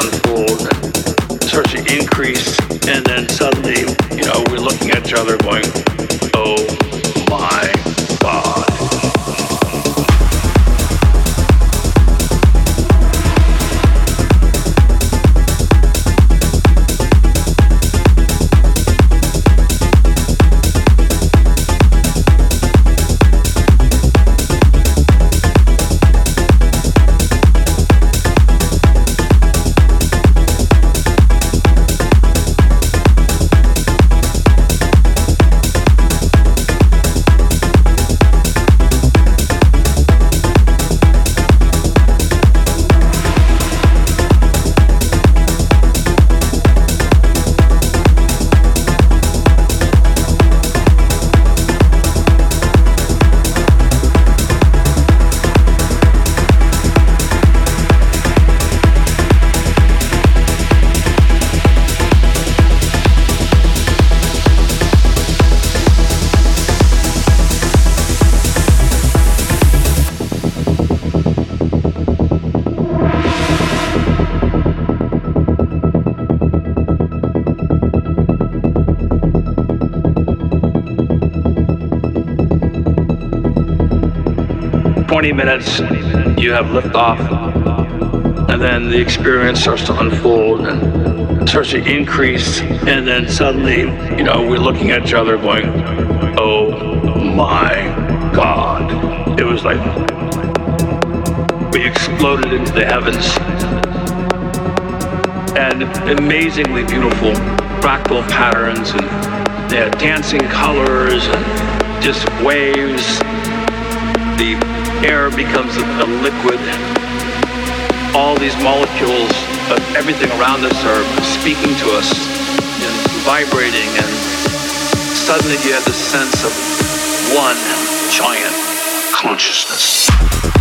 Unfold and starts to increase, and then suddenly, you know, we're looking at each other going, minutes, you have liftoff, and then the experience starts to unfold and starts to increase, and then suddenly, you know, we're looking at each other going, oh my God. It was like we exploded into the heavens. And amazingly beautiful fractal patterns and yeah, dancing colors and just waves. The air becomes a, liquid. All these molecules of everything around us are speaking to us and vibrating and suddenly you have the sense of one giant consciousness.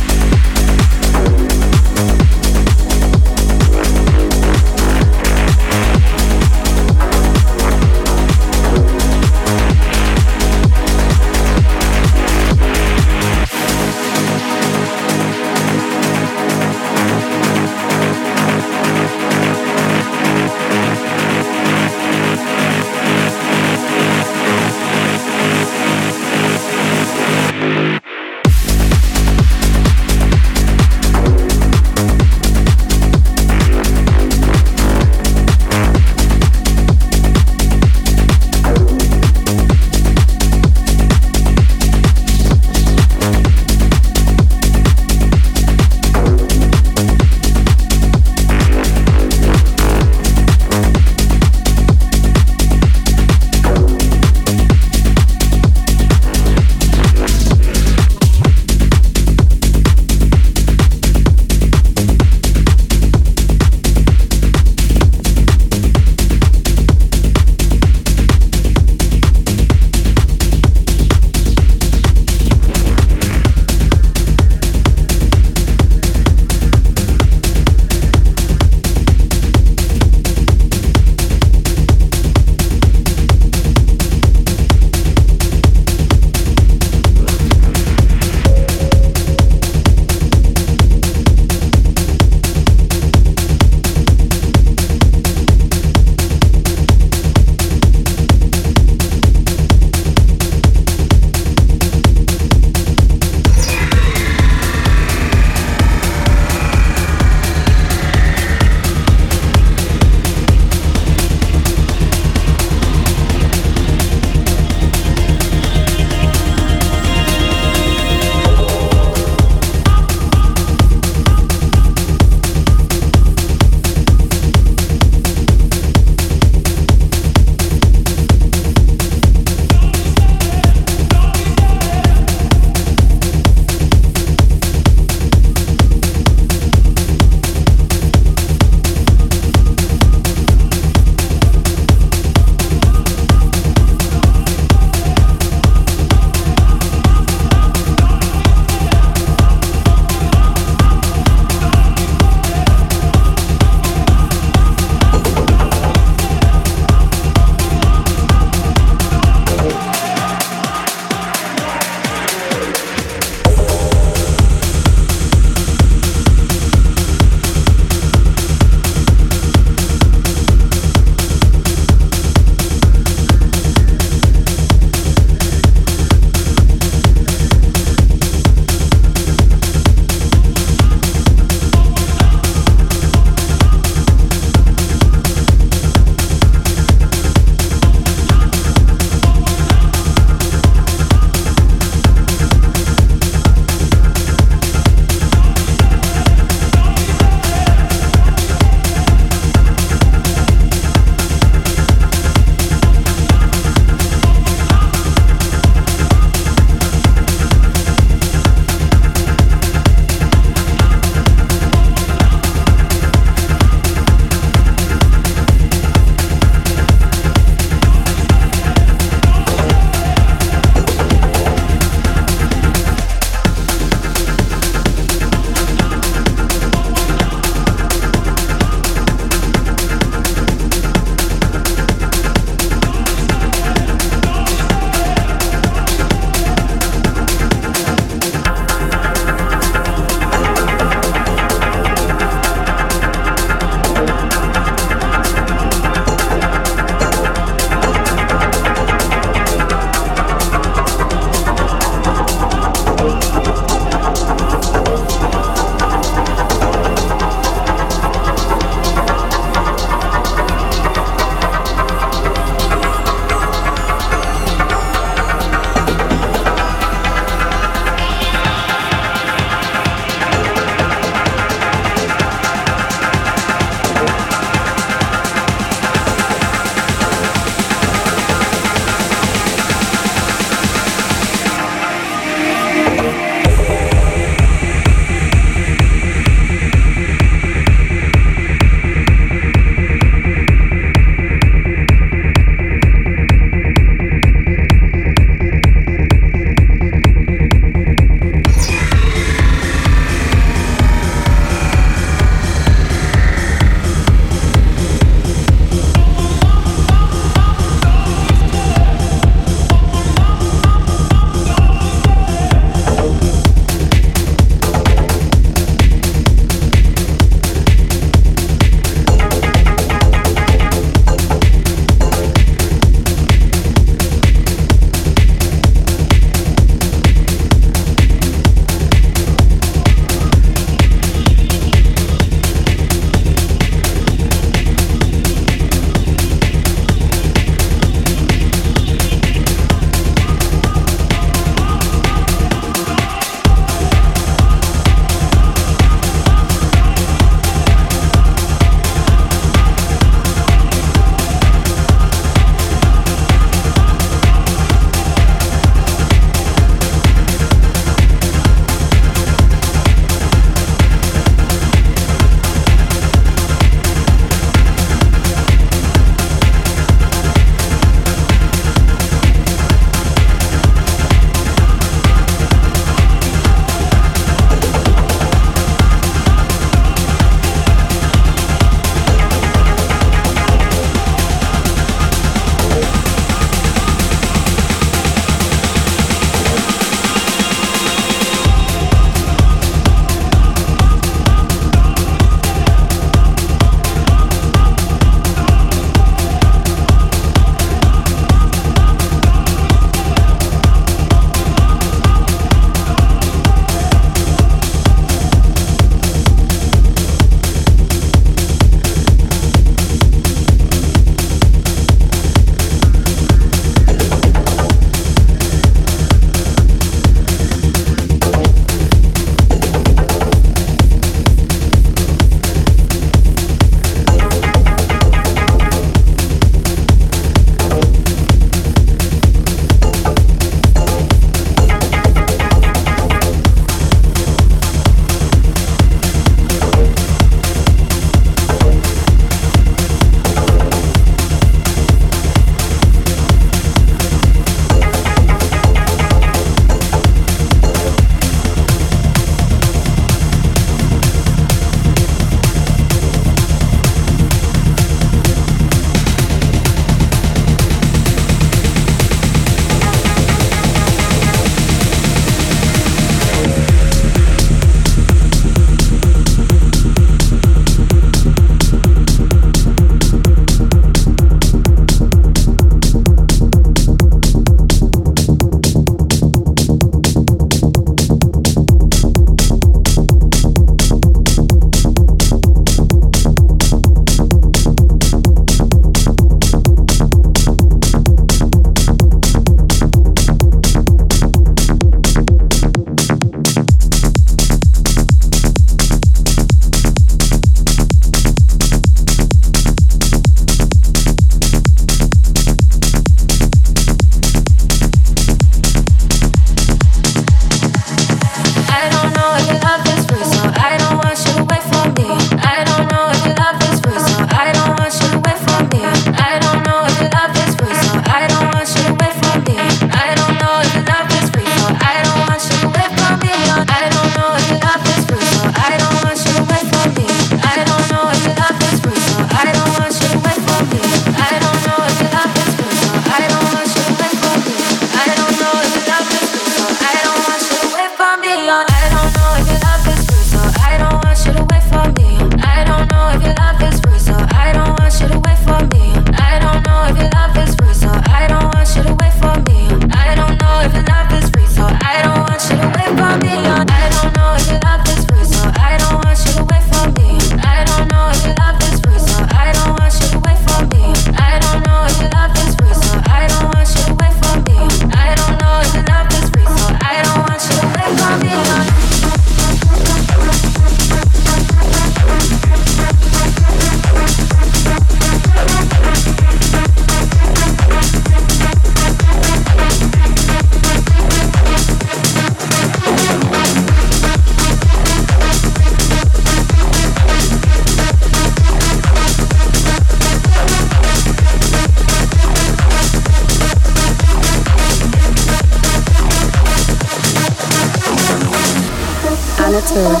Anna Tur.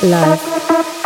Live.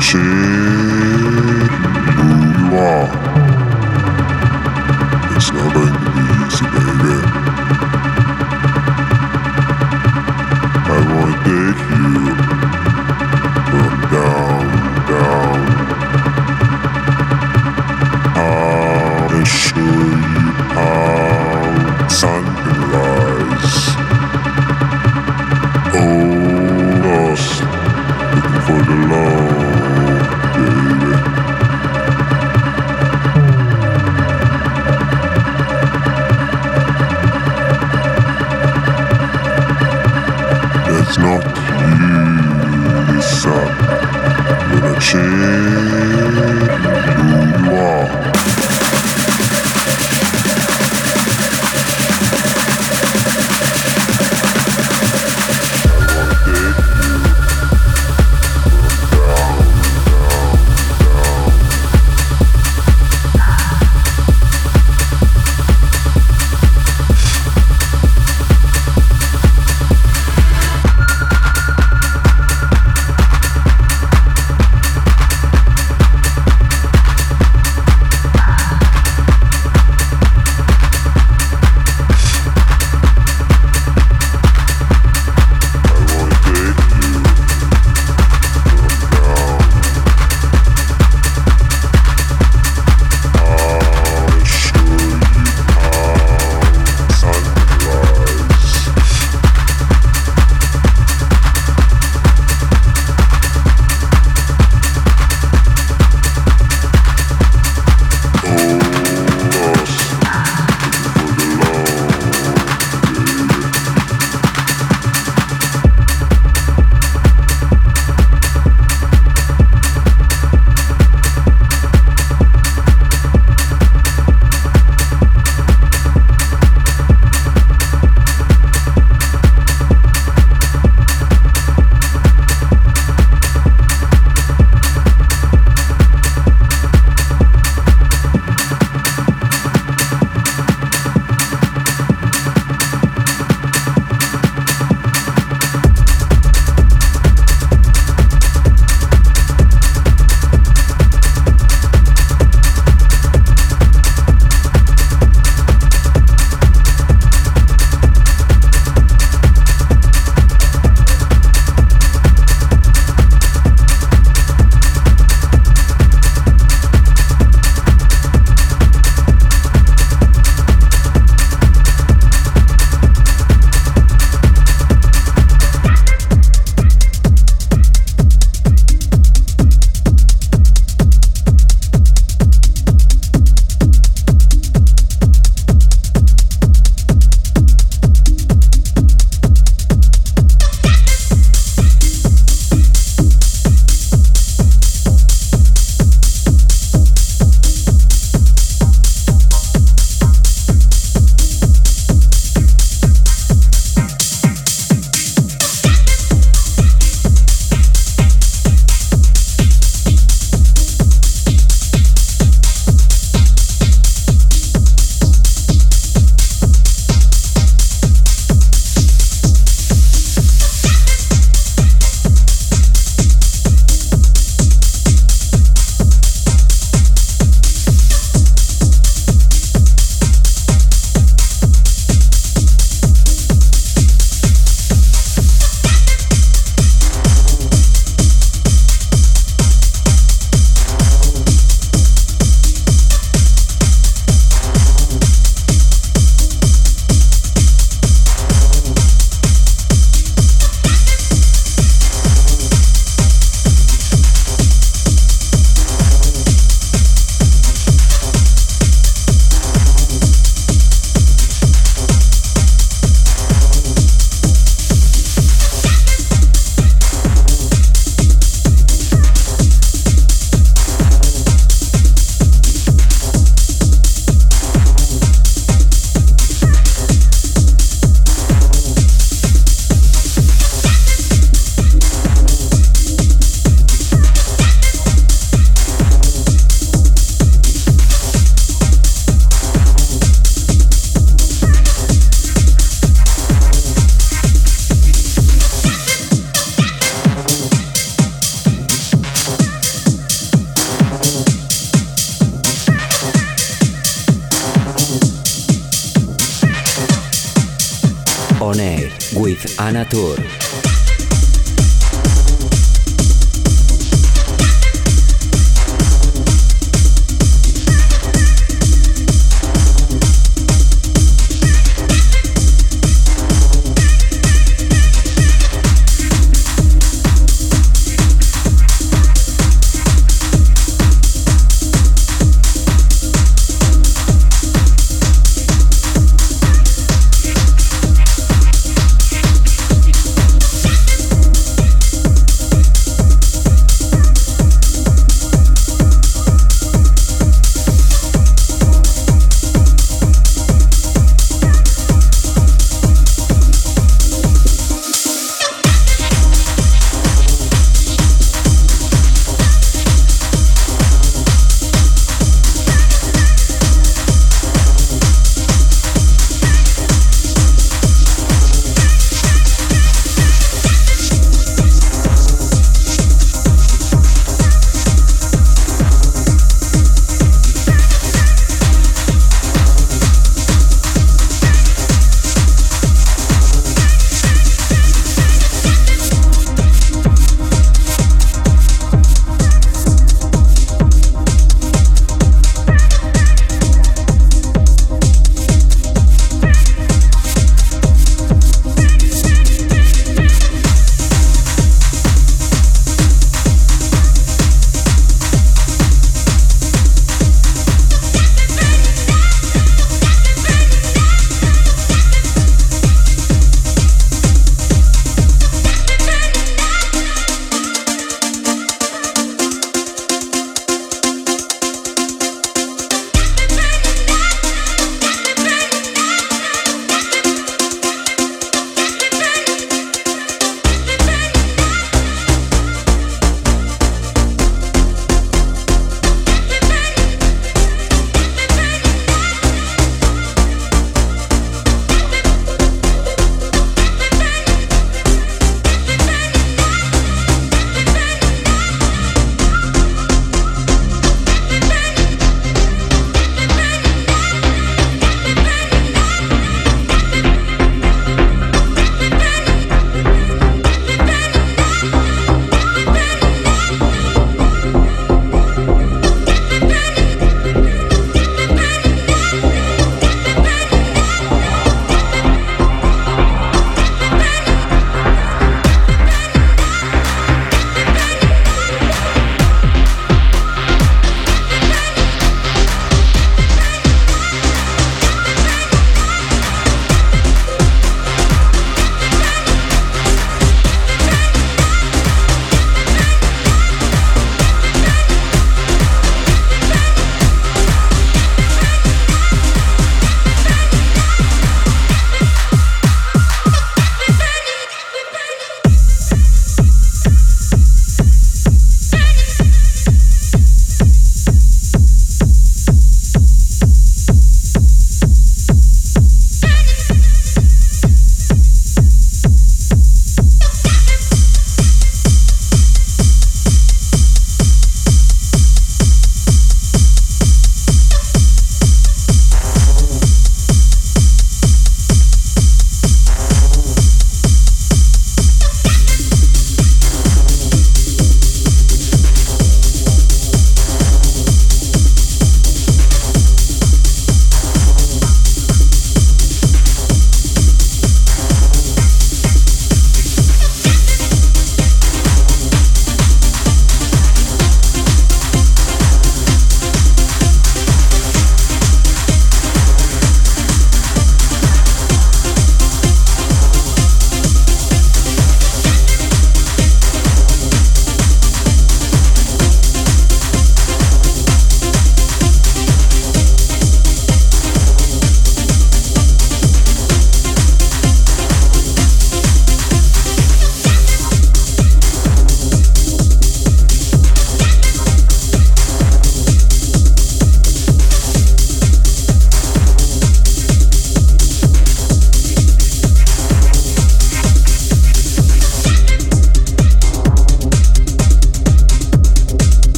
Gonna who you are.